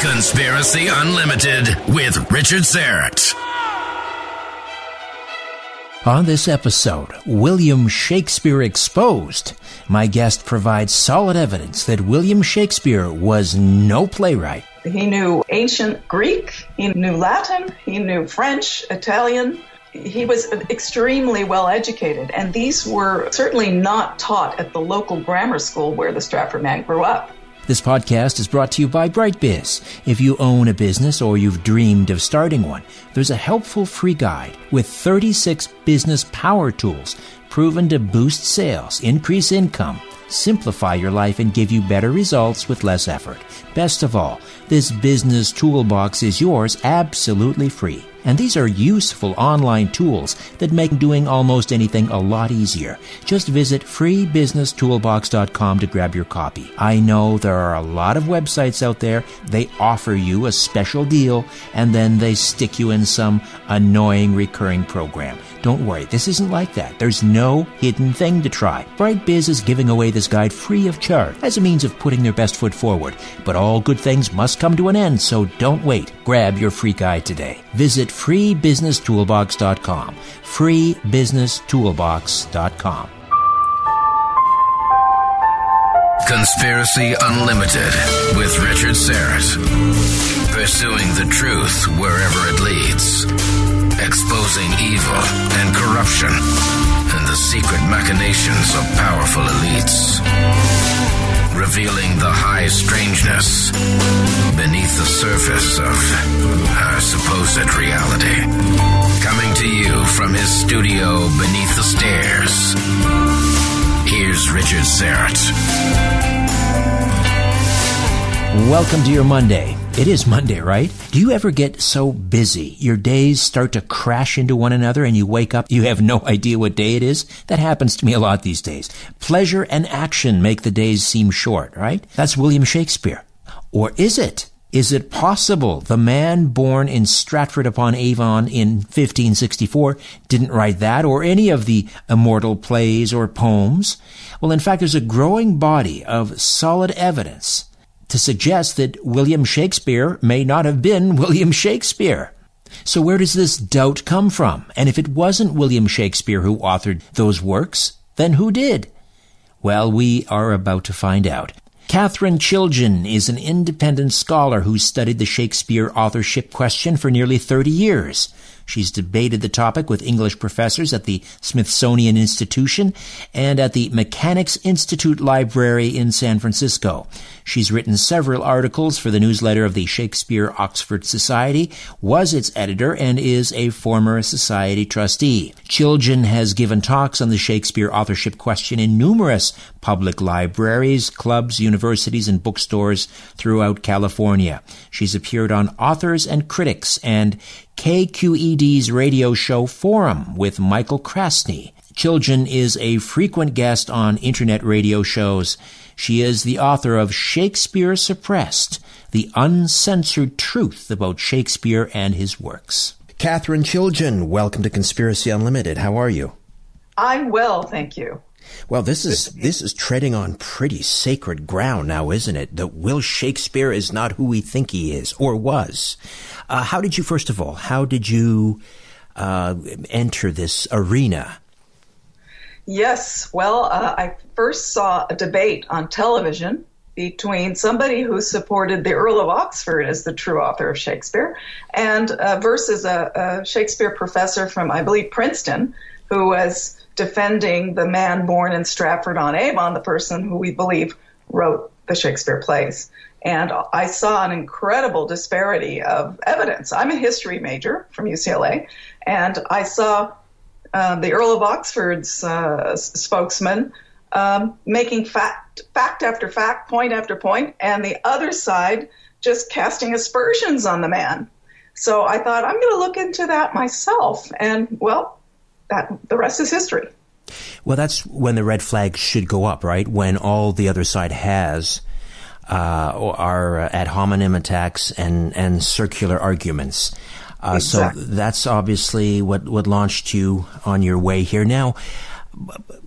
Conspiracy Unlimited with Richard Syrett. On this episode, William Shakespeare Exposed, my guest provides solid evidence that William Shakespeare was no playwright. He knew ancient Greek, he knew Latin, he knew French, Italian. He was extremely well educated, and these were certainly not taught at the local grammar school where the Stratford man grew up. This podcast is brought to you by BrightBiz. If you own a business or you've dreamed of starting one, there's a helpful free guide with 36 business power tools proven to boost sales, increase income, simplify your life, and give you better results with less effort. Best of all, this business toolbox is yours absolutely free. And these are useful online tools that make doing almost anything a lot easier. Just visit freebusinesstoolbox.com to grab your copy. I know there are a lot of websites out there. They offer you a special deal and then they stick you in some annoying recurring program. Don't worry, this isn't like that. There's no hidden thing to try. BrightBiz is giving away this guide free of charge as a means of putting their best foot forward. But all good things must come to an end, so don't wait. Grab your free guide today. Visit freebusinesstoolbox.com. freebusinesstoolbox.com. Conspiracy Unlimited with Richard Syrett. Pursuing the truth wherever it leads. Exposing evil and corruption and the secret machinations of powerful elites. Revealing the high strangeness beneath the surface of our supposed reality. Coming to you from his studio beneath the stairs. Here's Richard Syrett. Welcome to your Monday. It is Monday, right? Do you ever get so busy your days start to crash into one another and you wake up, you have no idea what day it is? That happens to me a lot these days. Pleasure and action make the days seem short, right? That's William Shakespeare. Or is it? Is it possible the man born in Stratford upon Avon in 1564 didn't write that or any of the immortal plays or poems? Well, in fact, there's a growing body of solid evidence to suggest that William Shakespeare may not have been William Shakespeare. So where does this doubt come from? And if it wasn't William Shakespeare who authored those works, then who did? Well, we are about to find out. Katherine Chiljan is an independent scholar who studied the Shakespeare authorship question for nearly 30 years. She's debated the topic with English professors at the Smithsonian Institution and at the Mechanics Institute Library in San Francisco. She's written several articles for the newsletter of the Shakespeare Oxford Society, was its editor, and is a former society trustee. Chiljan has given talks on the Shakespeare authorship question in numerous public libraries, clubs, universities, and bookstores throughout California. She's appeared on Authors and Critics and KQED's radio show Forum with Michael Krasny. Chiljan is a frequent guest on internet radio shows. She is the author of Shakespeare Suppressed, the uncensored truth about Shakespeare and his works. Katherine Chiljan, welcome to Conspiracy Unlimited. How are you? I'm well, thank you. Well, this is this is treading on pretty sacred ground now, isn't it? That Will Shakespeare is not who we think he is or was. Uh, how did you, first of all, how did you uh, enter this arena? Yes, well, uh, I first saw a debate on television between somebody who supported the Earl of Oxford as the true author of Shakespeare and uh, versus a, a Shakespeare professor from, I believe, Princeton, who was defending the man born in Stratford on Avon, the person who we believe wrote the Shakespeare plays. And I saw an incredible disparity of evidence. I'm a history major from UCLA, and I saw uh, the Earl of Oxford's uh, spokesman um, making fact, fact after fact, point after point, and the other side just casting aspersions on the man. So I thought I'm going to look into that myself, and well, that the rest is history. Well, that's when the red flag should go up, right? When all the other side has uh, are ad hominem attacks and and circular arguments. Uh, exactly. So that's obviously what what launched you on your way here. Now,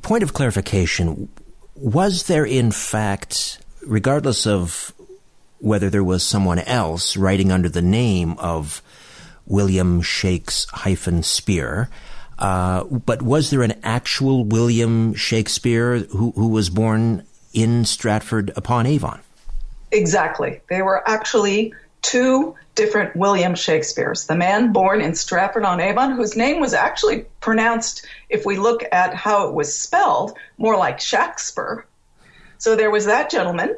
point of clarification: was there in fact, regardless of whether there was someone else writing under the name of William Shakes hyphen Spear? Uh, but was there an actual William Shakespeare who, who was born in Stratford upon Avon? Exactly. They were actually two different William Shakespeares. The man born in Stratford on Avon, whose name was actually pronounced, if we look at how it was spelled, more like Shakespeare. So there was that gentleman.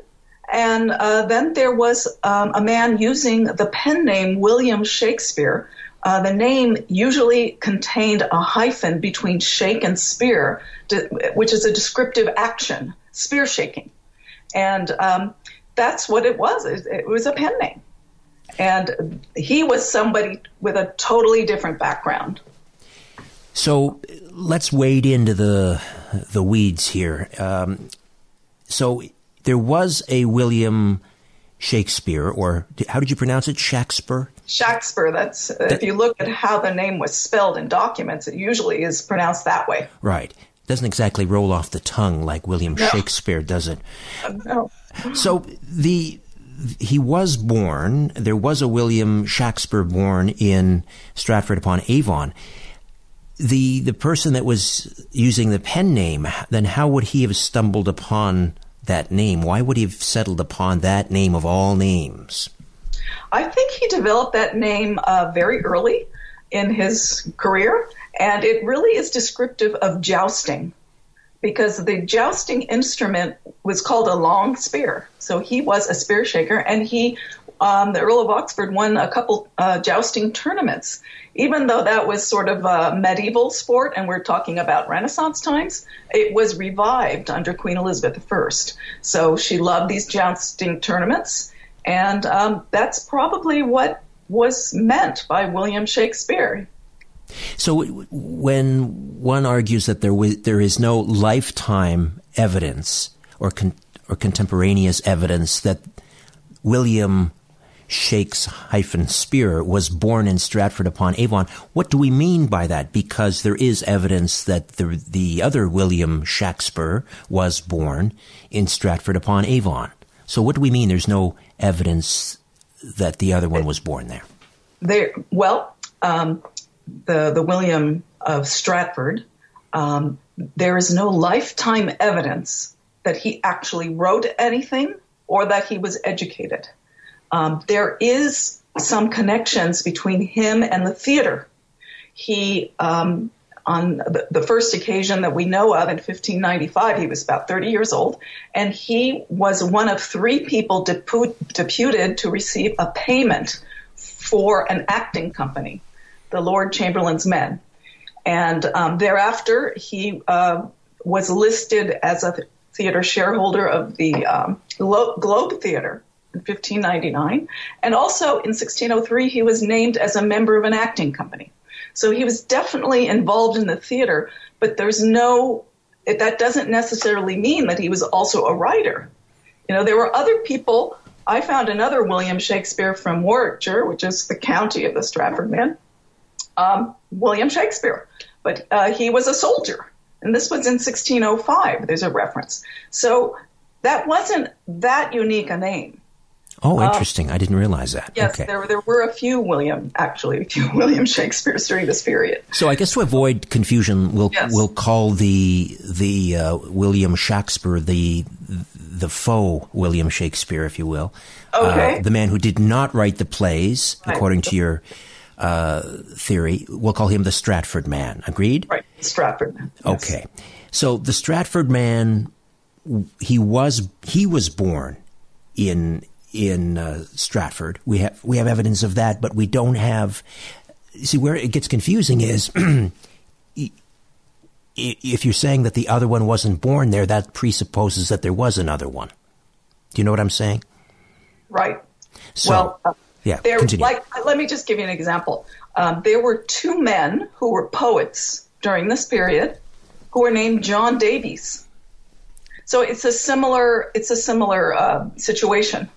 And uh, then there was um, a man using the pen name William Shakespeare, uh, the name usually contained a hyphen between shake and spear, which is a descriptive action, spear shaking. And um, that's what it was. It, it was a pen name. And he was somebody with a totally different background. So let's wade into the the weeds here. Um, so there was a William Shakespeare, or how did you pronounce it? Shakespeare. Shakespeare. That's that, if you look at how the name was spelled in documents, it usually is pronounced that way. Right. Doesn't exactly roll off the tongue like William no. Shakespeare, does it? Uh, no. So the he was born. There was a William Shakespeare born in Stratford upon Avon. The the person that was using the pen name, then how would he have stumbled upon that name? Why would he have settled upon that name of all names? I think he developed that name uh, very early in his career, and it really is descriptive of jousting because the jousting instrument was called a long spear. So he was a spear shaker, and he, um, the Earl of Oxford, won a couple uh, jousting tournaments. Even though that was sort of a medieval sport, and we're talking about Renaissance times, it was revived under Queen Elizabeth I. So she loved these jousting tournaments, and um, that's probably what was meant by William Shakespeare. So when one argues that there there is no lifetime evidence or con- or contemporaneous evidence that William Shakes hyphen Spear was born in Stratford upon Avon. What do we mean by that? Because there is evidence that the the other William Shakespeare was born in Stratford upon Avon. So what do we mean? There's no evidence that the other one was born there. There, well, um, the the William of Stratford, um, there is no lifetime evidence that he actually wrote anything or that he was educated. Um, there is some connections between him and the theater. He um, on the, first occasion that we know of in 1595, he was about 30 years old, and he was one of three people depu- deputed to receive a payment for an acting company, the Lord Chamberlain's Men. And um, thereafter, he uh, was listed as a theater shareholder of the um, Globe Theater 1599. And also in 1603, he was named as a member of an acting company. So he was definitely involved in the theater, but there's no, that doesn't necessarily mean that he was also a writer. You know, there were other people. I found another William Shakespeare from Warwickshire, which is the county of the Stratford men, um, William Shakespeare. But uh, he was a soldier. And this was in 1605. There's a reference. So that wasn't that unique a name. Oh, um, interesting. I didn't realize that. Yes, okay. there, there were a few William, actually, a few William Shakespeare's during this period. So I guess to avoid confusion, we'll yes. we'll call the the uh, William Shakespeare the the faux William Shakespeare, if you will. Okay. Uh, the man who did not write the plays, right. according to your uh, theory. We'll call him the Stratford man. Agreed? Right, Stratford man. Yes. Okay. So the Stratford man, he was he was born in in uh, Stratford. We have we have evidence of that, but we don't have. See where it gets confusing is if you're saying that the other one wasn't born there, that presupposes that there was another one. Do you know what I'm saying? Right. So, well, uh, yeah, there, continue. like, let me just give you an example. Um, there were two men who were poets during this period who were named John Davies. So it's a similar it's a similar uh, situation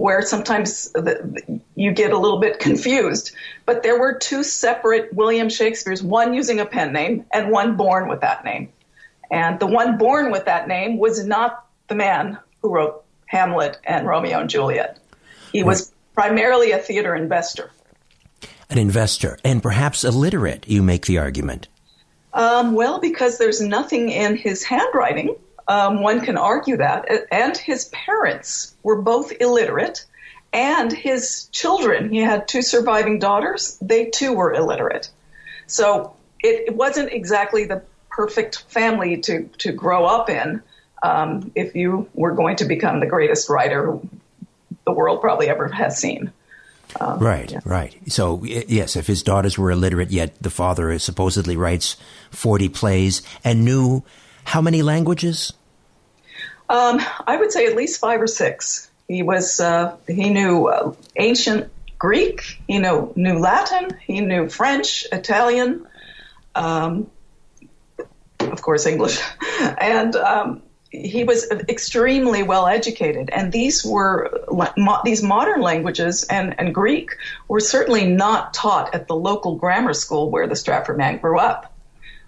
where sometimes the, you get a little bit confused. But there were two separate William Shakespeare's, one using a pen name and one born with that name. And the one born with that name was not the man who wrote Hamlet and Romeo and Juliet. He was primarily a theater investor. An investor, and perhaps illiterate, you make the argument. Um, well, because there's nothing in his handwriting, um, one can argue that. And his parents were both illiterate, and his children, he had two surviving daughters, they too were illiterate. So it, it wasn't exactly the perfect family to, to grow up in um, if you were going to become the greatest writer the world probably ever has seen. Um, right, yeah. right. So yes, if his daughters were illiterate, yet the father supposedly writes forty plays and knew how many languages? Um, I would say at least five or six. He was uh, he knew uh, ancient Greek, he knew knew Latin, he knew French, Italian, um, of course English, and um, he was extremely well educated, and these were mo- these modern languages and, and Greek were certainly not taught at the local grammar school where the Stratford man grew up.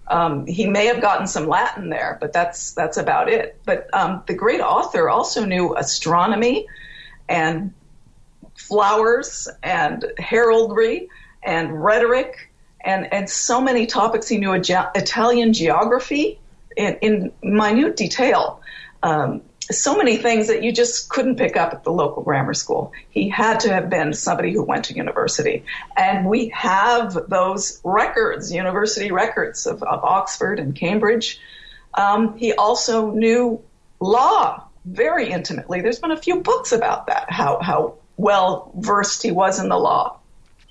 Um, he may have gotten some Latin there, but that's that's about it. But um, the great author also knew astronomy and flowers and heraldry and rhetoric and and so many topics. He knew ge- Italian geography in, in minute detail. Um, so many things that you just couldn't pick up at the local grammar school. He had to have been somebody who went to university. And we have those records, university records of, of Oxford and Cambridge. Um, he also knew law very intimately. There's been a few books about that, how, how well versed he was in the law.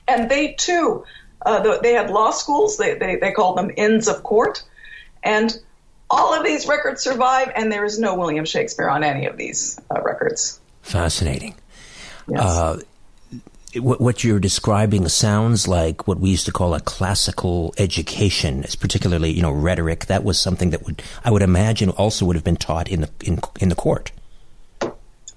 And they too, uh, they had law schools, they, they, they called them inns of court. And all of these records survive, and there is no William Shakespeare on any of these uh, records. Fascinating. Yes. Uh, what you're describing sounds like what we used to call a classical education, it's particularly you know rhetoric. That was something that would I would imagine also would have been taught in the in, in the court.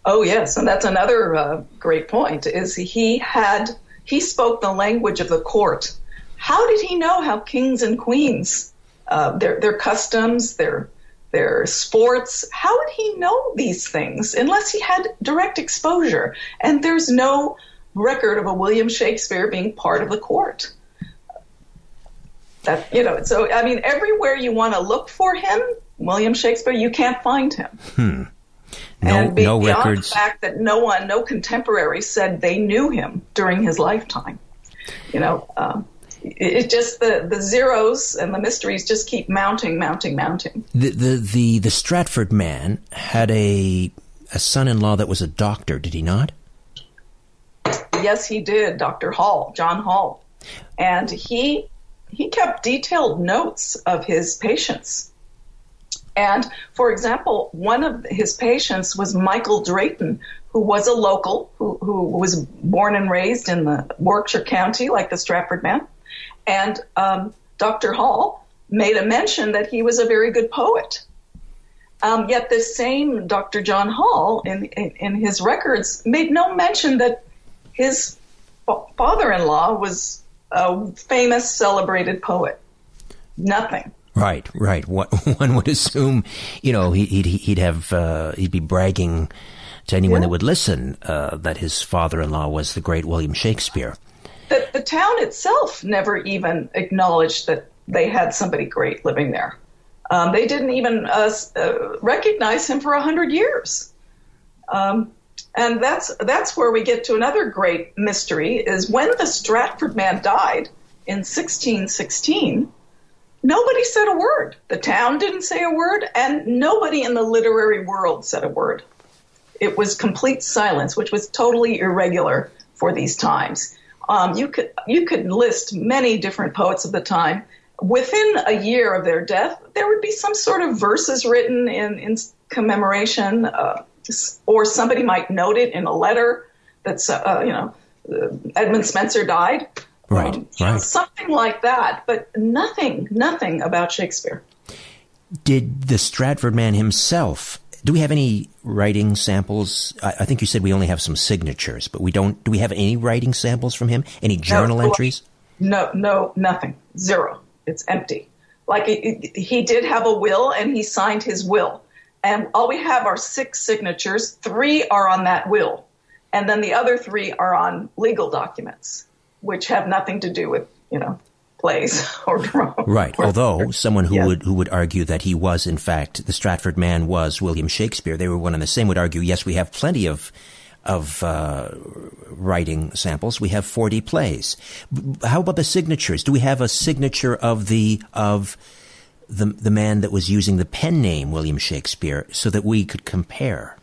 Oh yes, and that's another uh, great point. Is he had he spoke the language of the court. How did he know how kings and queens uh, their their customs, their their sports. How would he know these things unless he had direct exposure? And there's no record of a William Shakespeare being part of the court. That you know, so I mean, everywhere you want to look for him, William Shakespeare, you can't find him. Hmm. No, and be, no beyond records. The fact that no one, no contemporary said they knew him during his lifetime. You know, um, it just the the zeros and the mysteries just keep mounting, mounting, mounting. The the the, the Stratford man had a a son-in-law that was a doctor, did he not? Yes, he did, Dr. Hall, John Hall. And he he kept detailed notes of his patients. And for example, one of his patients was Michael Drayton, who was a local, who, who was born and raised in the Warwickshire County, like the Stratford man. And um, Dr. Hall made a mention that he was a very good poet. Um, yet this same Dr. John Hall, in, in, in his records, made no mention that his father-in-law was a famous, celebrated poet. Nothing. Right, right. One would assume, you know, he'd he'd have uh, he'd be bragging to anyone Yeah. that would listen uh, that his father-in-law was the great William Shakespeare. Town itself never even acknowledged that they had somebody great living there. Um, they didn't even uh, uh, recognize him for a hundred years. Um, and that's that's where we get to another great mystery: is when the Stratford man died in 1616. Nobody said a word. The town didn't say a word, and nobody in the literary world said a word. It was complete silence, which was totally irregular for these times. Um, you could you could list many different poets of the time, within a year of their death, there would be some sort of verses written in, in commemoration, uh, or somebody might note it in a letter that's, uh, you know, Edmund Spenser died. Right, Um, right. Something like that, but nothing, nothing about Shakespeare. Did the Stratford man himself? Do we have any writing samples? I, I think you said we only have some signatures, but we don't. Do we have any writing samples from him? Any journal No. entries? No, no, nothing. Zero. It's empty. Like it, it- he did have a will and he signed his will. And all we have are six signatures. Three are on that will. And then the other three are on legal documents, which have nothing to do with, you know, plays or drama. Right. Although someone who Yeah. would who would argue that he was in fact the Stratford man was William Shakespeare, they were one and the same. Would argue, yes, we have plenty of of uh, writing samples. We have forty plays. How about the signatures? Do we have a signature of the of the the man that was using the pen name William Shakespeare, so that we could compare?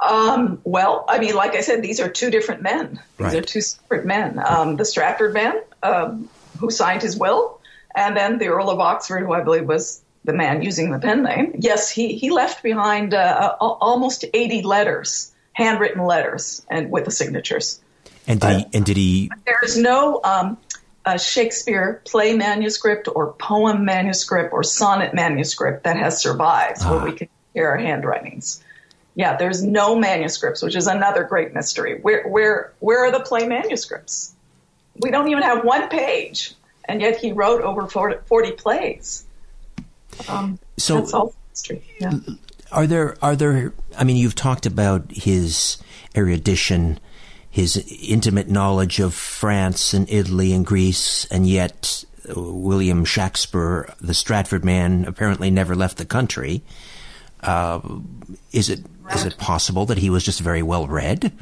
Um, well, I mean, like I said, these are two different men. These Right. are two separate men. Um, the Stratford man, um, who signed his will, and then the Earl of Oxford, who I believe was the man using the pen name. Yes, he, he left behind uh, al- almost 80 letters, handwritten letters, and with the signatures. And did he, and did he There is no um, uh, Shakespeare play manuscript or poem manuscript or sonnet manuscript that has survived where we can compare handwritings. Yeah, there's no manuscripts, which is another great mystery. Where where where are the play manuscripts? We don't even have one page, and yet he wrote over 40, 40 plays. Um, So- that's all mystery. Yeah. Are there are there? I mean, you've talked about his erudition, his intimate knowledge of France and Italy and Greece, and yet uh, William Shakespeare, the Stratford man, apparently never left the country. Uh, is it is it possible that he was just very well read?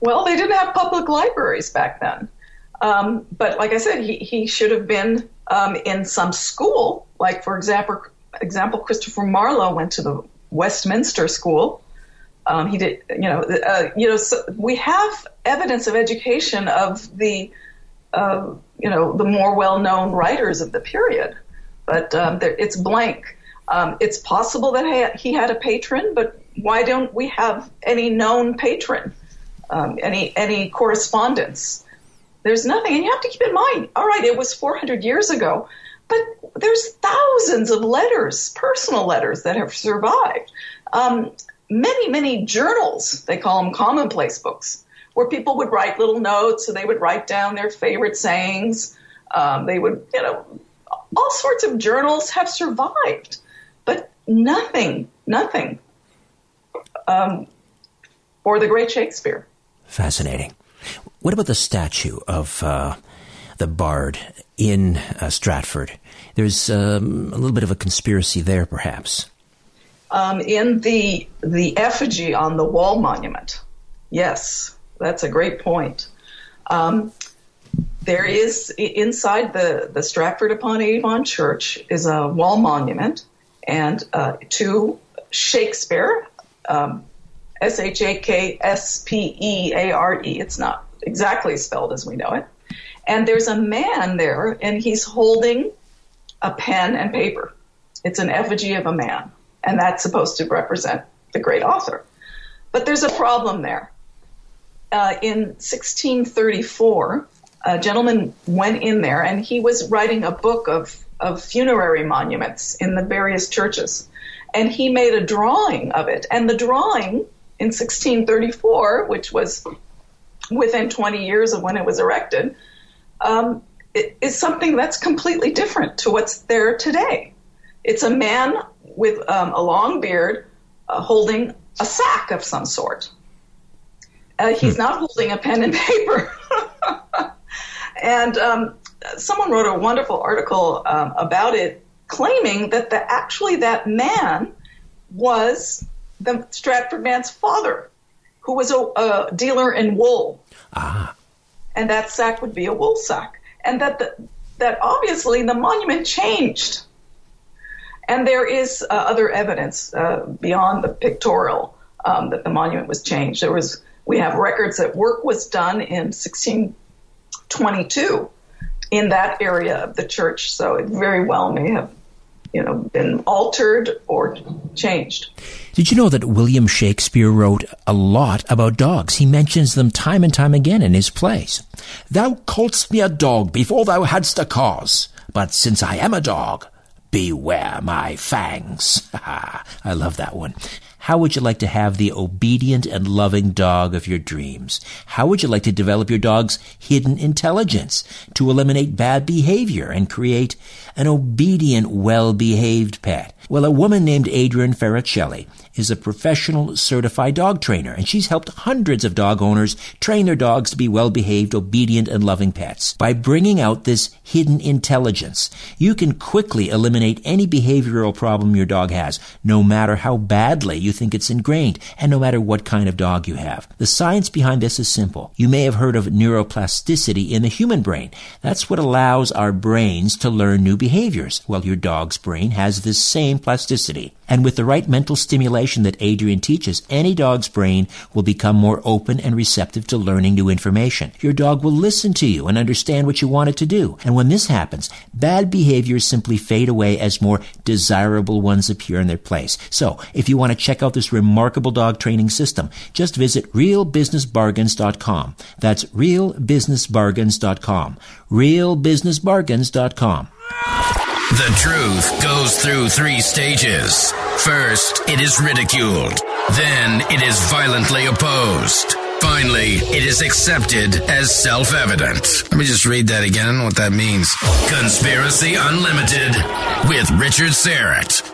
Well, they didn't have public libraries back then. Um, but like I said, he, he should have been um, in some school. Like, for example, example, Christopher Marlowe went to the Westminster School. Um, he did, you know, uh, you know. So we have evidence of education of the, uh, you know, the more well-known writers of the period, but um, there, it's blank. Um, it's possible that he had a patron, but why don't we have any known patron? um, any any correspondence. There's nothing, and you have to keep in mind. All right, it was 400 years ago, but there's thousands of letters, personal letters that have survived. Um, many, many journals. They call them commonplace books, where people would write little notes, so they would write down their favorite sayings. Um, they would, you know, all sorts of journals have survived, nothing, nothing. Um, for the great Shakespeare. Fascinating. What about the statue of uh, the bard in uh, Stratford? There's um, a little bit of a conspiracy there, perhaps. Um, in the the effigy on the wall monument, yes, that's a great point. Um, there is inside the the Stratford upon Avon Church is a wall monument, and uh, to Shakespeare, um, S H A K S P E A R E. It's not exactly spelled as we know it. And there's a man there, and he's holding a pen and paper. It's an effigy of a man, and that's supposed to represent the great author. But there's a problem there. Uh, in 1634, a gentleman went in there, and he was writing a book of, of funerary monuments in the various churches. And he made a drawing of it. And the drawing in 1634, which was within 20 years of when it was erected, um, is something that's completely different to what's there today. It's a man with um, a long beard uh, holding a sack of some sort. Uh, he's not holding a pen and paper. and um, someone wrote a wonderful article um, about it, claiming that the, actually that man was the Stratford man's father, who was a, a dealer in wool Ah, and that sack would be a wool sack, and that the, that obviously the monument changed. And there is uh, other evidence uh, beyond the pictorial um, that the monument was changed. There was we have records that work was done in 1622 in that area of the church. So it very well may have, you know, been altered or changed. Did you know that William Shakespeare wrote a lot about dogs? He mentions them time and time again in his plays. Thou calledst me a dog before thou hadst a cause, but since I am a dog, beware my fangs. I love that one. How would you like to have the obedient and loving dog of your dreams? How would you like to develop your dog's hidden intelligence to eliminate bad behavior and create an obedient, well-behaved pet? Well, a woman named Adrienne Farricelli is a professional certified dog trainer, and she's helped hundreds of dog owners train their dogs to be well-behaved, obedient, and loving pets. By bringing out this hidden intelligence, you can quickly eliminate any behavioral problem your dog has, no matter how badly you think it's ingrained, and no matter what kind of dog you have. The science behind this is simple. You may have heard of neuroplasticity in the human brain. That's what allows our brains to learn new behaviors. Well, your dog's brain has this same plasticity. And with the right mental stimulation that Adrienne teaches, any dog's brain will become more open and receptive to learning new information. Your dog will listen to you and understand what you want it to do. And when this happens, bad behaviors simply fade away as more desirable ones appear in their place. So, if you want to check out this remarkable dog training system, just visit realbusinessbargains.com. That's realbusinessbargains.com. realbusinessbargains.com. The truth goes through three stages. First, it is ridiculed. Then, it is violently opposed. Finally, it is accepted as self evident. Let me just read that again. I don't know what that means. Conspiracy Unlimited with Richard Syrett.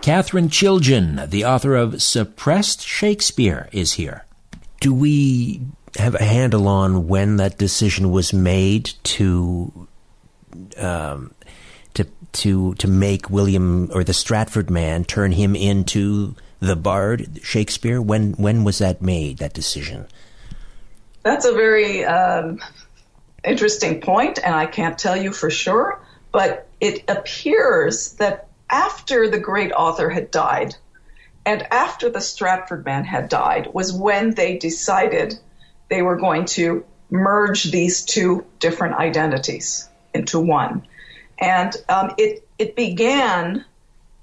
Katherine Chiljan, the author of Suppressed Shakespeare, is here. Do we have a handle on when that decision was made to um, to to make William or the Stratford man turn him into the bard Shakespeare? When when was that made? That decision. That's a very um, interesting point, and I can't tell you for sure. But it appears that after the great author had died, and after the Stratford man had died, was when they decided they were going to merge these two different identities into one. And um, it, it began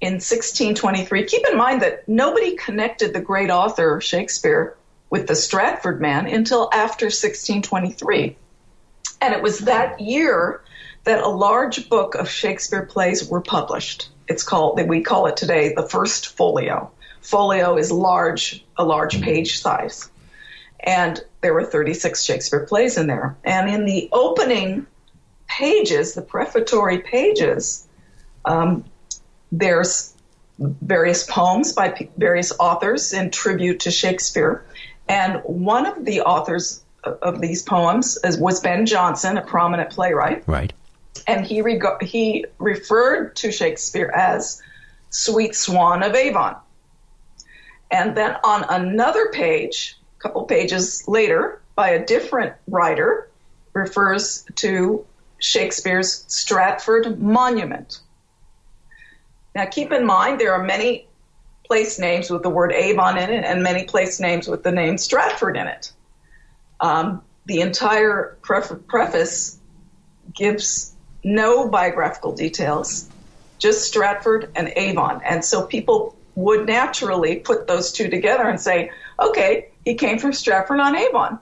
in 1623. Keep in mind that nobody connected the great author Shakespeare with the Stratford man until after 1623. And it was that year that a large book of Shakespeare plays were published. It's called, we call it today, the first folio. Folio is large, a large page size. And there were 36 Shakespeare plays in there. And in the opening pages, the prefatory pages, um, there's various poems by p- various authors in tribute to Shakespeare. And one of the authors of these poems is, was Ben Jonson, a prominent playwright. Right. And he, reg- he referred to Shakespeare as Sweet Swan of Avon. And then on another page, a couple pages later, by a different writer, refers to Shakespeare's Stratford Monument. Now, keep in mind there are many place names with the word Avon in it and many place names with the name Stratford in it. Um, the entire pref- preface gives no biographical details, just Stratford and Avon. And so people would naturally put those two together and say, okay, he came from Stratford on Avon.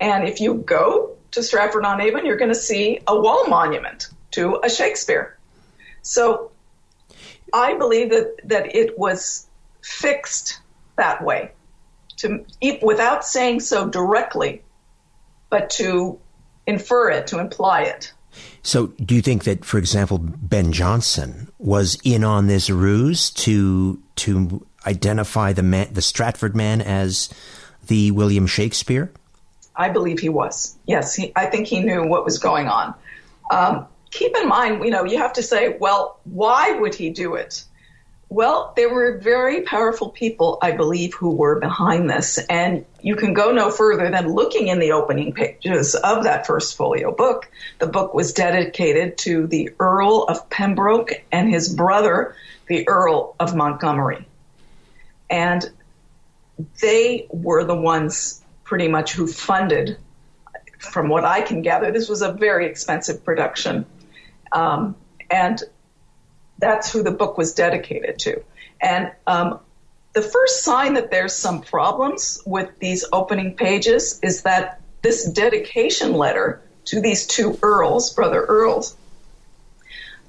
And if you go to Stratford on Avon, you're going to see a wall monument to a Shakespeare. So I believe that, that it was fixed that way, to without saying so directly, but to infer it, to imply it. So, do you think that, for example, Ben Jonson was in on this ruse to to identify the man, the Stratford man, as the William Shakespeare? I believe he was. Yes, he, I think he knew what was going on. Um, keep in mind, you know, you have to say, well, why would he do it? Well, there were very powerful people, I believe, who were behind this. And you can go no further than looking in the opening pages of that first folio book. The book was dedicated to the Earl of Pembroke and his brother, the Earl of Montgomery. And they were the ones pretty much who funded from what I can gather, this was a very expensive production. Um, and that's who the book was dedicated to. And um, the first sign that there's some problems with these opening pages is that this dedication letter to these two earls, brother earls,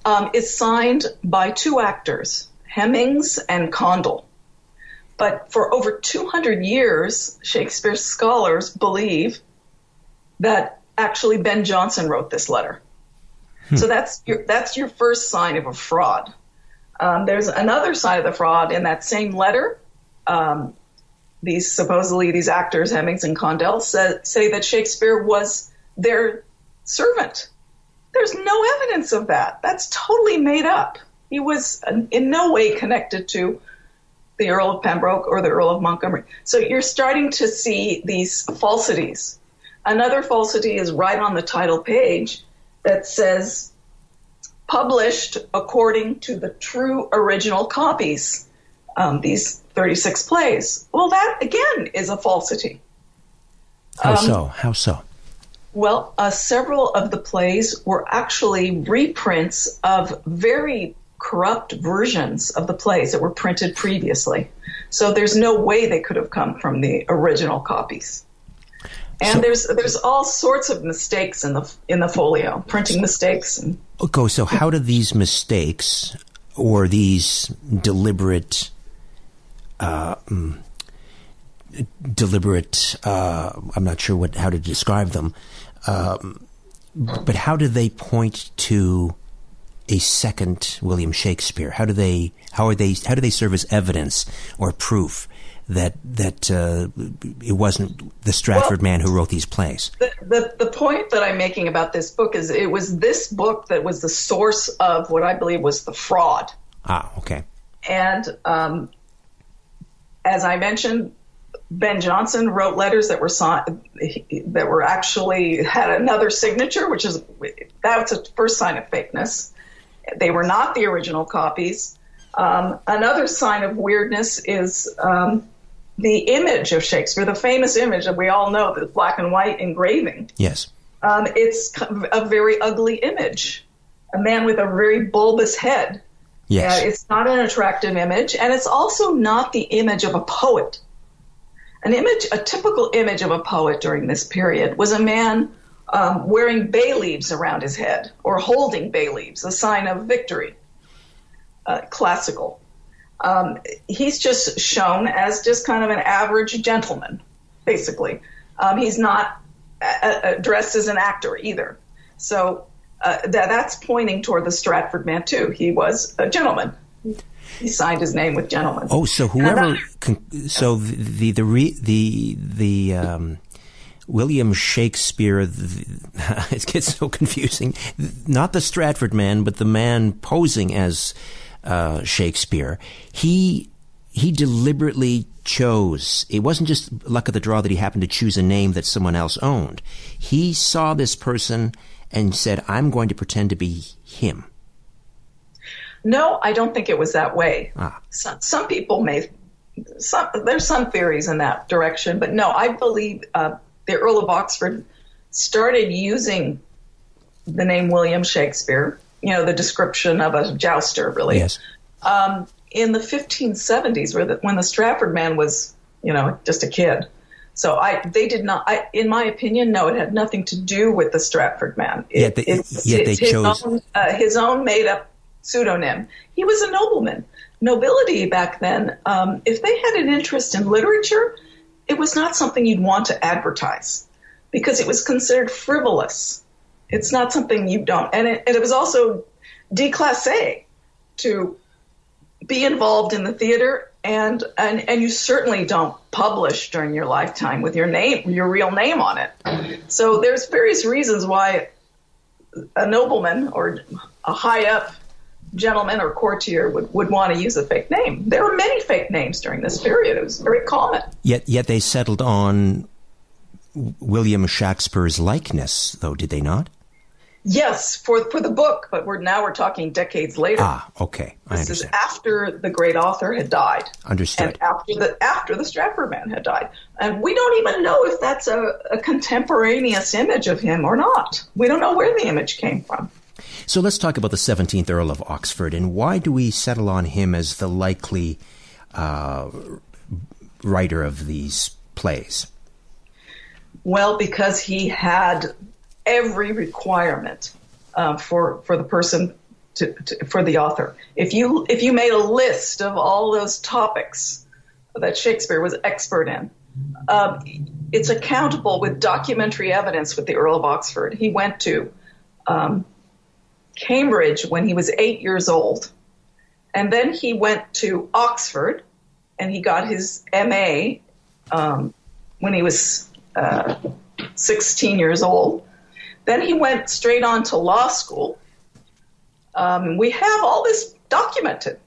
um, is signed by two actors, Hemmings and Condell. But for over 200 years, Shakespeare scholars believe that actually Ben Jonson wrote this letter. Hmm. So that's your that's your first sign of a fraud. Um, there's another side of the fraud in that same letter. Um, these supposedly these actors Hemmings and Condell say, say that Shakespeare was their servant. There's no evidence of that. That's totally made up. He was in no way connected to the Earl of Pembroke or the Earl of Montgomery. So you're starting to see these falsities. Another falsity is right on the title page that says published according to the true original copies, um, these 36 plays. Well, that again is a falsity. How um, so? How so? Well, uh, several of the plays were actually reprints of very corrupt versions of the plays that were printed previously. So there's no way they could have come from the original copies. And so, there's there's all sorts of mistakes in the in the folio, printing mistakes. And, okay, so how do these mistakes or these deliberate, uh, mm, deliberate, uh, I'm not sure what how to describe them, um, but how do they point to a second William Shakespeare? How do they how are they how do they serve as evidence or proof that that uh, it wasn't the Stratford well, man who wrote these plays? The, the, the point that I'm making about this book is it was this book that was the source of what I believe was the fraud. Ah, okay. And um, as I mentioned, Ben Jonson wrote letters that were signed, that were actually had another signature, which is that's a first sign of fakeness. They were not the original copies. Um, another sign of weirdness is um, the image of Shakespeare, the famous image that we all know, the black and white engraving. Yes. Um, it's a very ugly image. A man with a very bulbous head. Yes. Uh, it's not an attractive image, and it's also not the image of a poet. An image, a typical image of a poet during this period was a man um, wearing bay leaves around his head or holding bay leaves, a sign of victory. Uh, classical. Um, he's just shown as just kind of an average gentleman, basically. Um, he's not dressed as an actor either. So uh, that, that's pointing toward the Stratford man, too. He was a gentleman. He signed his name with gentleman. Oh, so whoever, so the the the the, the um, William Shakespeare, it gets so confusing. Not the Stratford man, but the man posing as uh, Shakespeare. He he deliberately chose. It wasn't just luck of the draw that he happened to choose a name that someone else owned. He saw this person and said, "I'm going to pretend to be him." No, I don't think it was that way. Ah. Some, some people may. Some, there's some theories in that direction, but no, I believe uh, the Earl of Oxford started using the name William Shakespeare, you know, the description of a jouster, really. Yes. Um, in the 1570s, where the, when the Stratford man was, you know, just a kid. So I, they did not. I, in my opinion, no, it had nothing to do with the Stratford man. It, yet they, it's, yet they his chose own, uh, his own made up pseudonym. He was a nobleman. Nobility back then, um, if they had an interest in literature, it was not something you'd want to advertise because it was considered frivolous. It's not something you don't, and it, and it was also déclassé to be involved in the theater, and, and and you certainly don't publish during your lifetime with your name, your real name on it. So there's various reasons why a nobleman or a high up gentleman or courtier would, would want to use a fake name. There were many fake names during this period. It was very common. Yet, yet they settled on William Shakespeare's likeness, though, did they not? Yes, for for the book, but we're now we're talking decades later. Ah, okay. I this is after the great author had died. Understood. And after the after the Stratford man had died, and we don't even know if that's a, a contemporaneous image of him or not. We don't know where the image came from. So let's talk about the 17th Earl of Oxford and why do we settle on him as the likely uh, writer of these plays? Well, because he had every requirement uh, for for the person to, to, for the author. If you if you made a list of all those topics that Shakespeare was expert in, uh, it's accountable with documentary evidence with the Earl of Oxford. He went to um, Cambridge when he was eight years old, and then he went to Oxford, and he got his MA um, when he was uh, 16 years old. Then he went straight on to law school. Um, we have all this documented.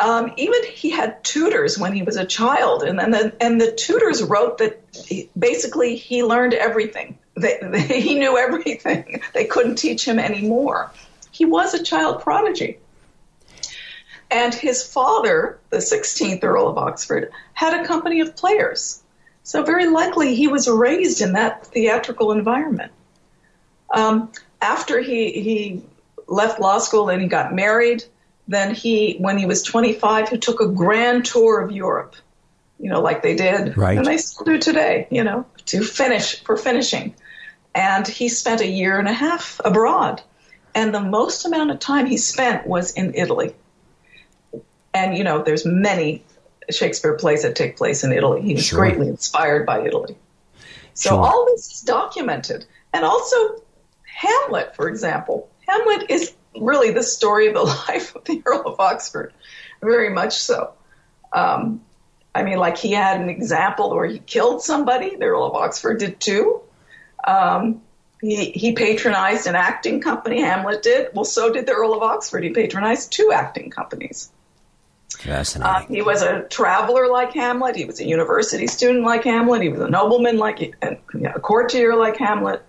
Um, even he had tutors when he was a child, and then the, and the tutors wrote that he, basically he learned everything. They, they, he knew everything. They couldn't teach him anymore. He was a child prodigy. And his father, the 16th Earl of Oxford, had a company of players. So very likely he was raised in that theatrical environment. Um, after he he left law school and he got married, then he, when he was 25, he took a grand tour of Europe. You know, like they did, right. and they still do today. You know, to finish for finishing, and he spent a year and a half abroad, and the most amount of time he spent was in Italy. And you know, there's many Shakespeare plays that take place in Italy. He was Sure. greatly inspired by Italy. So Sure. all this is documented. And also Hamlet, for example. Hamlet is really the story of the life of the Earl of Oxford, very much so. Um, I mean, like he had an example where he killed somebody. The Earl of Oxford did too. Um, he, he patronized an acting company. Hamlet did. Well, so did the Earl of Oxford. He patronized two acting companies. Fascinating. Uh, he was a traveler like Hamlet. He was a university student like Hamlet. He was a nobleman like and, you know, a courtier like Hamlet.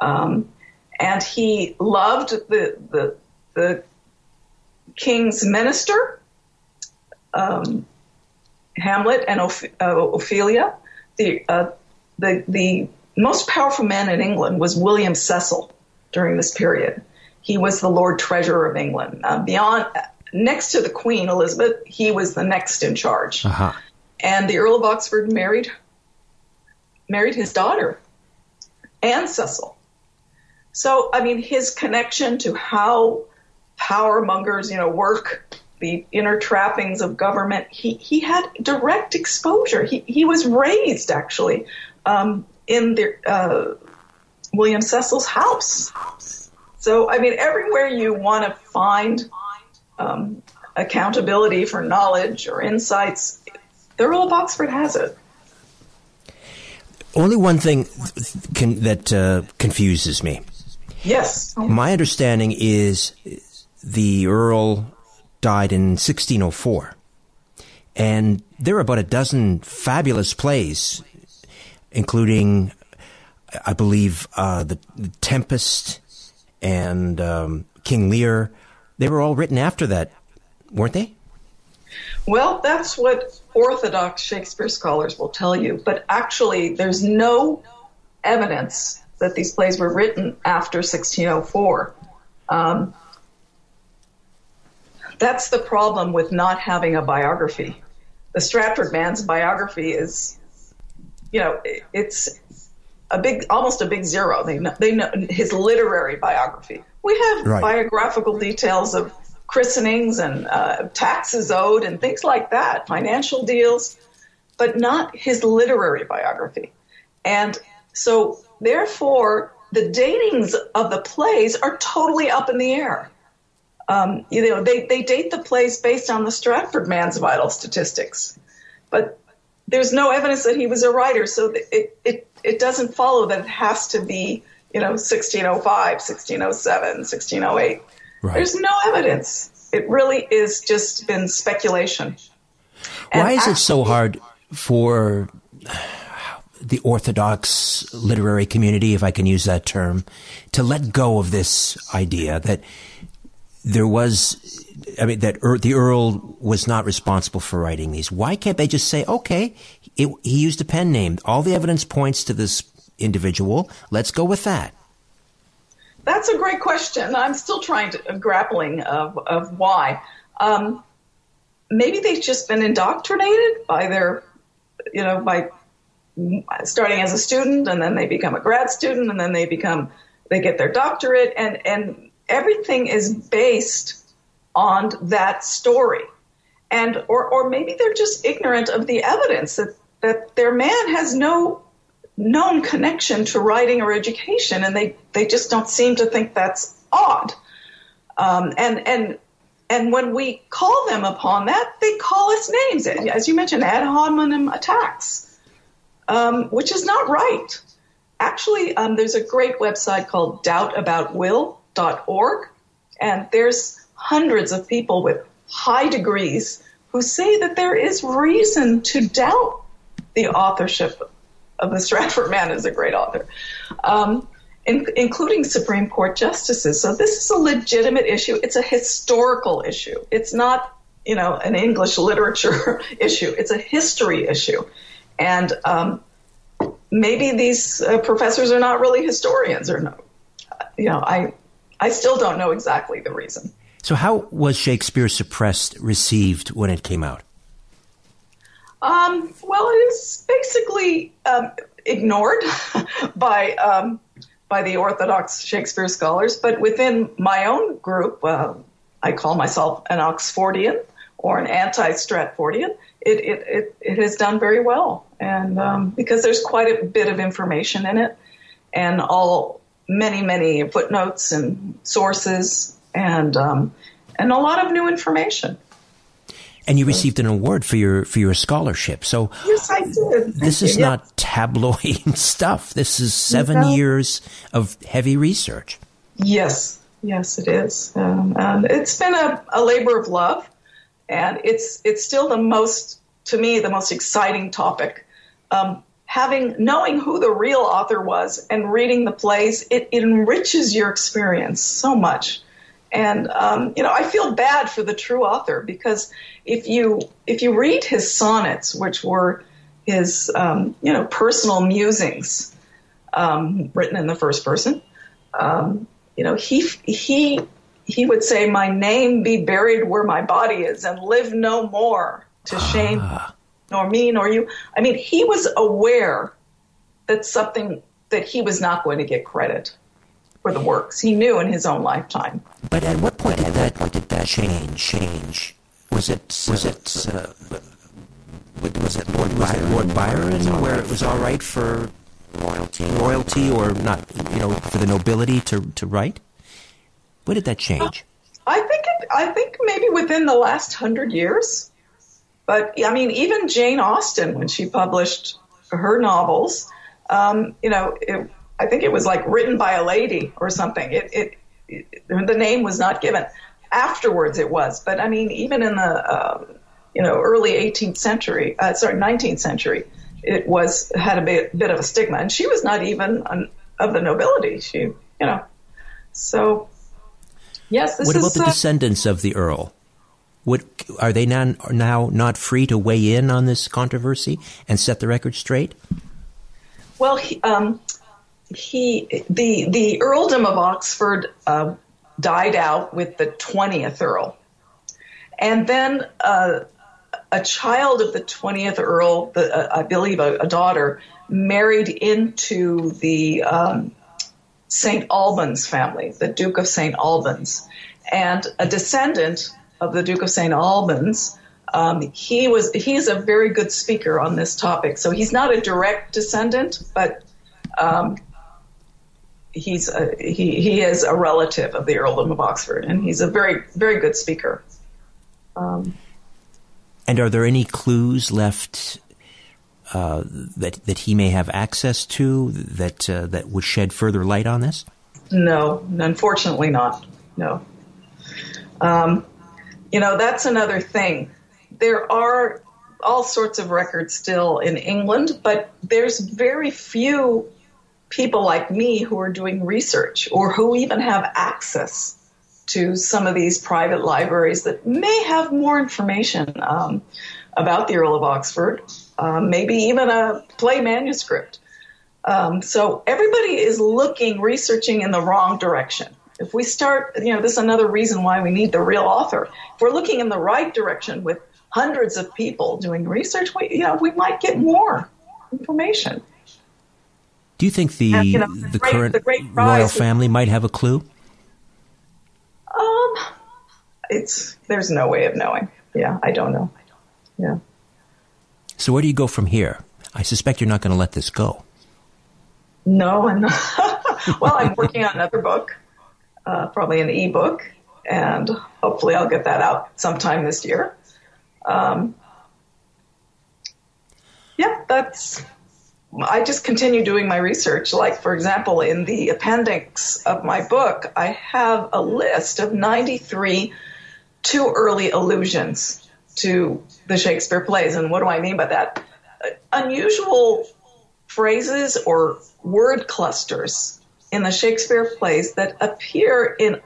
Um, and he loved the the, the king's minister, um, Hamlet and Oph- uh, Ophelia. The uh, the the most powerful man in England was William Cecil during this period. He was the Lord Treasurer of England. Uh, beyond next to the Queen Elizabeth, he was the next in charge. uh-huh. And the Earl of Oxford married married his daughter, Anne Cecil. So, I mean, his connection to how power mongers, you know, work, the inner trappings of government, he, he had direct exposure. He, he was raised, actually, um, in the, uh, William Cecil's house. So, I mean, everywhere you want to find um, accountability for knowledge or insights, the Earl of Oxford has it. Only one thing can, that uh, confuses me. Yes. My understanding is the Earl died in 1604. And there are about a dozen fabulous plays, including, I believe, uh, the, the Tempest and um, King Lear. They were all written after that, weren't they? Well, that's what Orthodox Shakespeare scholars will tell you. But actually, there's no evidence that these plays were written after 1604. Um, that's the problem with not having a biography. The Stratford man's biography is, you know, it's a big, almost a big zero. They know, they know his literary biography. We have Right. biographical details of christenings and uh, taxes owed and things like that, financial deals, but not his literary biography. And so, therefore, the datings of the plays are totally up in the air. Um, you know, they, they date the plays based on the Stratford man's vital statistics, but there's no evidence that he was a writer, so it, it, it doesn't follow that it has to be, you know, 1605, 1607, 1608. Right. There's no evidence. It really is just been speculation. And Why is it so hard for the orthodox literary community, if I can use that term, to let go of this idea that there was, I mean, that er, the Earl was not responsible for writing these. Why can't they just say, okay, it, he used a pen name. All the evidence points to this individual. Let's go with that. That's a great question. I'm still trying to uh, grappling of, of why. Um, maybe they've just been indoctrinated by their, you know, by starting as a student and then they become a grad student and then they become they get their doctorate and and everything is based on that story. And or or maybe they're just ignorant of the evidence that that their man has no known connection to writing or education and they they just don't seem to think that's odd. Um, and and and when we call them upon that, they call us names, as you mentioned, ad hominem attacks um, which is not right. Actually, um, there's a great website called doubtaboutwill.org, and there's hundreds of people with high degrees who say that there is reason to doubt the authorship of the Stratford man as a great author, um, in, including Supreme Court justices. So this is a legitimate issue. It's a historical issue. It's not, you know, an English literature issue. It's a history issue. And um, maybe these uh, professors are not really historians, or no, you know, I I still don't know exactly the reason. So, how was Shakespeare Suppressed received when it came out? Um, well, it is basically um, ignored by um, by the Orthodox Shakespeare scholars, but within my own group, uh, I call myself an Oxfordian or an anti-Stratfordian it, it, it, it has done very well. And um, because there's quite a bit of information in it and all many, many footnotes and sources and, um, and a lot of new information. And you received an award for your for your scholarship. So yes, I did. This is yeah. not tabloid stuff. This is seven no. years of heavy research. Yes, yes, it is. Um, and it's been a, a labor of love and it's it's still the most to me the most exciting topic. Um, having knowing who the real author was and reading the plays, it, it enriches your experience so much. And um, you know, I feel bad for the true author because if you if you read his sonnets, which were his um, you know personal musings um, written in the first person, um, you know he he he would say, My name be buried where my body is and live no more to shame ah. nor me nor you. I mean, he was aware that something that he was not going to get credit for the works. He knew in his own lifetime. But at what point did that, point did that change? Change? Was it was it uh, was it Lord, By- Lord Byron where it was all right for royalty royalty or not you know for the nobility to to write? When did that change? I think it, I think maybe within the last hundred years. But I mean, even Jane Austen, when she published her novels, um, you know, it, I think it was like written by a lady or something. It, it, it, the name was not given. Afterwards, it was. But I mean, even in the uh, you know early 18th century, uh, sorry, 19th century, it was had a bit, bit of a stigma, and she was not even an, of the nobility. She, you know, so Yes. what about the uh, descendants of the Earl? What, are they now, now not free to weigh in on this controversy and set the record straight? Well, he, um, he the the earldom of Oxford uh, died out with the twentieth Earl, and then uh, a child of the twentieth Earl, the, uh, I believe a, a, daughter, married into the um, St. Albans family, the Duke of St. Albans, and a descendant of the Duke of St. Albans. Um, he was he's a very good speaker on this topic. So he's not a direct descendant, but um, he's a, he he is a relative of the earldom of Oxford, and he's a very very good speaker. Um, and are there any clues left uh, that that he may have access to that uh, that would shed further light on this? No, unfortunately not. No. Um, you know that's another thing. There are all sorts of records still in England, but there's very few people like me who are doing research or who even have access to some of these private libraries that may have more information um, about the Earl of Oxford, um, maybe even a play manuscript. Um, so everybody is looking, researching in the wrong direction. If we start, you know, this is another reason why we need the real author. If we're looking in the right direction with hundreds of people doing research, we, you know, we might get more information. Do you think the and, you know, the, the great, current the royal family might have a clue? Um, it's there's no way of knowing. Yeah, I don't know. Yeah. So where do you go from here? I suspect you're not going to let this go. No, I'm not. well, I'm working on another book, uh, probably an ebook, and hopefully I'll get that out sometime this year. Um, yeah, that's. I just continue doing my research. Like, for example, in the appendix of my book, I have a list of 93 too early allusions to the Shakespeare plays. And what do I mean by that? Unusual phrases or word clusters in the Shakespeare plays that appear in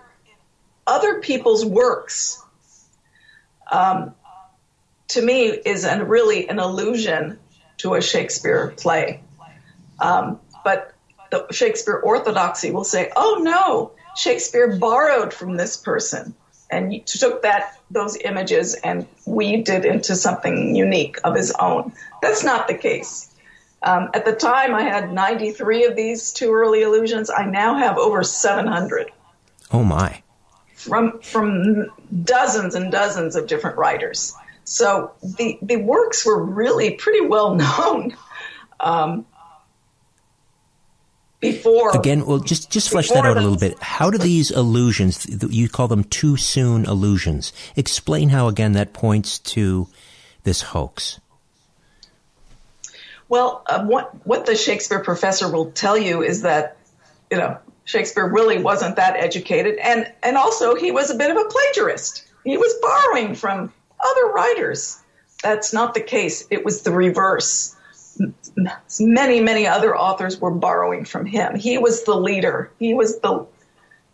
other people's works. Um, to me, is an, really an allusion to a Shakespeare play. Um, but the Shakespeare orthodoxy will say, "Oh no, Shakespeare borrowed from this person and took that those images and weaved it into something unique of his own." That's not the case. Um, at the time, I had 93 of these too early allusions. I now have over 700. Oh my! From from dozens and dozens of different writers. So the the works were really pretty well known. Um, before again well just just flesh that out a little bit how do these illusions you call them too soon illusions explain how again that points to this hoax well, uh, what what the Shakespeare professor will tell you is that you know Shakespeare really wasn't that educated, and and also he was a bit of a plagiarist. He was borrowing from other writers. That's not the case. It was the reverse. Many many other authors were borrowing from him. He was the leader. He was the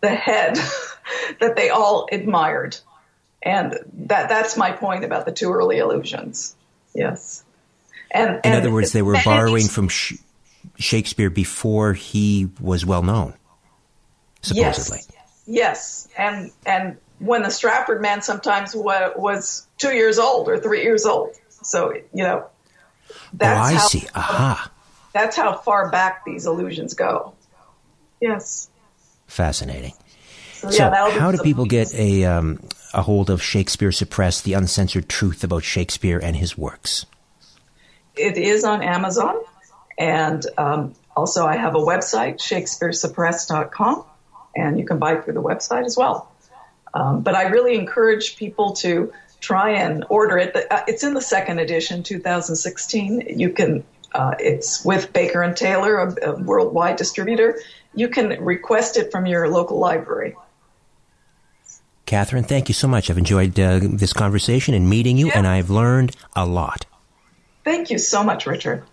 the head that they all admired, and that that's my point about the too early allusions. Yes. And, in other words, they were borrowing from Sh- Shakespeare before he was well known, supposedly. Yes, yes. and and when the Stratford man sometimes wa- was two years old or three years old, so you know. That's oh, I how, see. Aha. That's how far back these allusions go. Yes. Fascinating. So, so yeah, how do people get a um, a hold of Shakespeare Suppressed: The Uncensored Truth About Shakespeare and His Works? it is on Amazon. And um, also, I have a website, shakespearesuppressed.com, and you can buy through the website as well. Um, but I really encourage people to try and order it. Uh, it's in the second edition, 2016. You can. Uh, it's with Baker and Taylor, a, a worldwide distributor. You can request it from your local library. Katherine, thank you so much. I've enjoyed uh, this conversation and meeting you, yeah. and I've learned a lot. Thank you so much, Richard.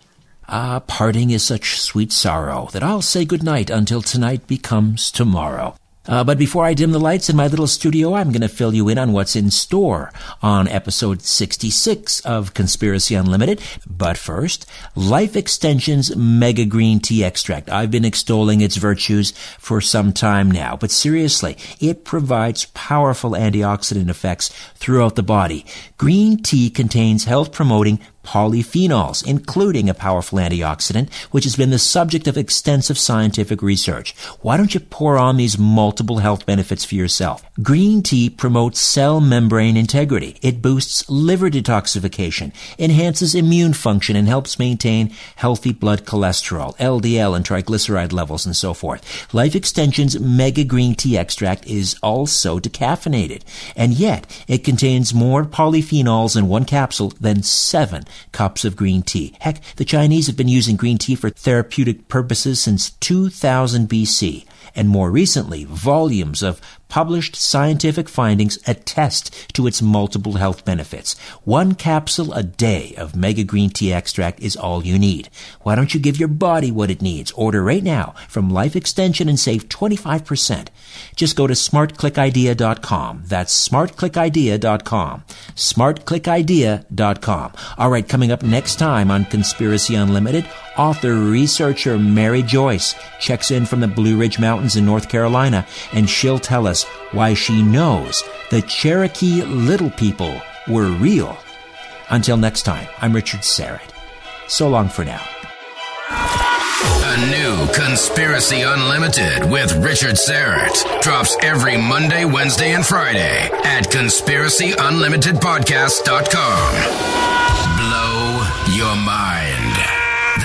Ah, parting is such sweet sorrow that I'll say good night until tonight becomes tomorrow. Uh, but before I dim the lights in my little studio, I'm going to fill you in on what's in store on episode 66 of Conspiracy Unlimited. But first, Life Extension's Mega Green Tea Extract. I've been extolling its virtues for some time now, but seriously, it provides powerful antioxidant effects throughout the body. Green tea contains health promoting polyphenols, including a powerful antioxidant, which has been the subject of extensive scientific research. Why don't you pour on these multiple health benefits for yourself? Green tea promotes cell membrane integrity. It boosts liver detoxification, enhances immune function, and helps maintain healthy blood cholesterol, LDL, and triglyceride levels, and so forth. Life Extension's Mega Green Tea Extract is also decaffeinated, and yet it contains more polyphenols in one capsule than seven cups of green tea. Heck, the Chinese have been using green tea for therapeutic purposes since 2000 BC and more recently, volumes of published scientific findings attest to its multiple health benefits. One capsule a day of Mega Green Tea Extract is all you need. Why don't you give your body what it needs? Order right now from Life Extension and save 25%. Just go to smartclickidea.com. That's smartclickidea.com. Smartclickidea.com. All right, coming up next time on Conspiracy Unlimited, author researcher Mary Joyce checks in from the Blue Ridge Mountains in North Carolina, and she'll tell us why she knows the Cherokee Little People were real. Until next time, I'm Richard Syrett. So long for now. A new Conspiracy Unlimited with Richard Syrett drops every Monday, Wednesday, and Friday at conspiracyunlimitedpodcast.com. Blow your mind.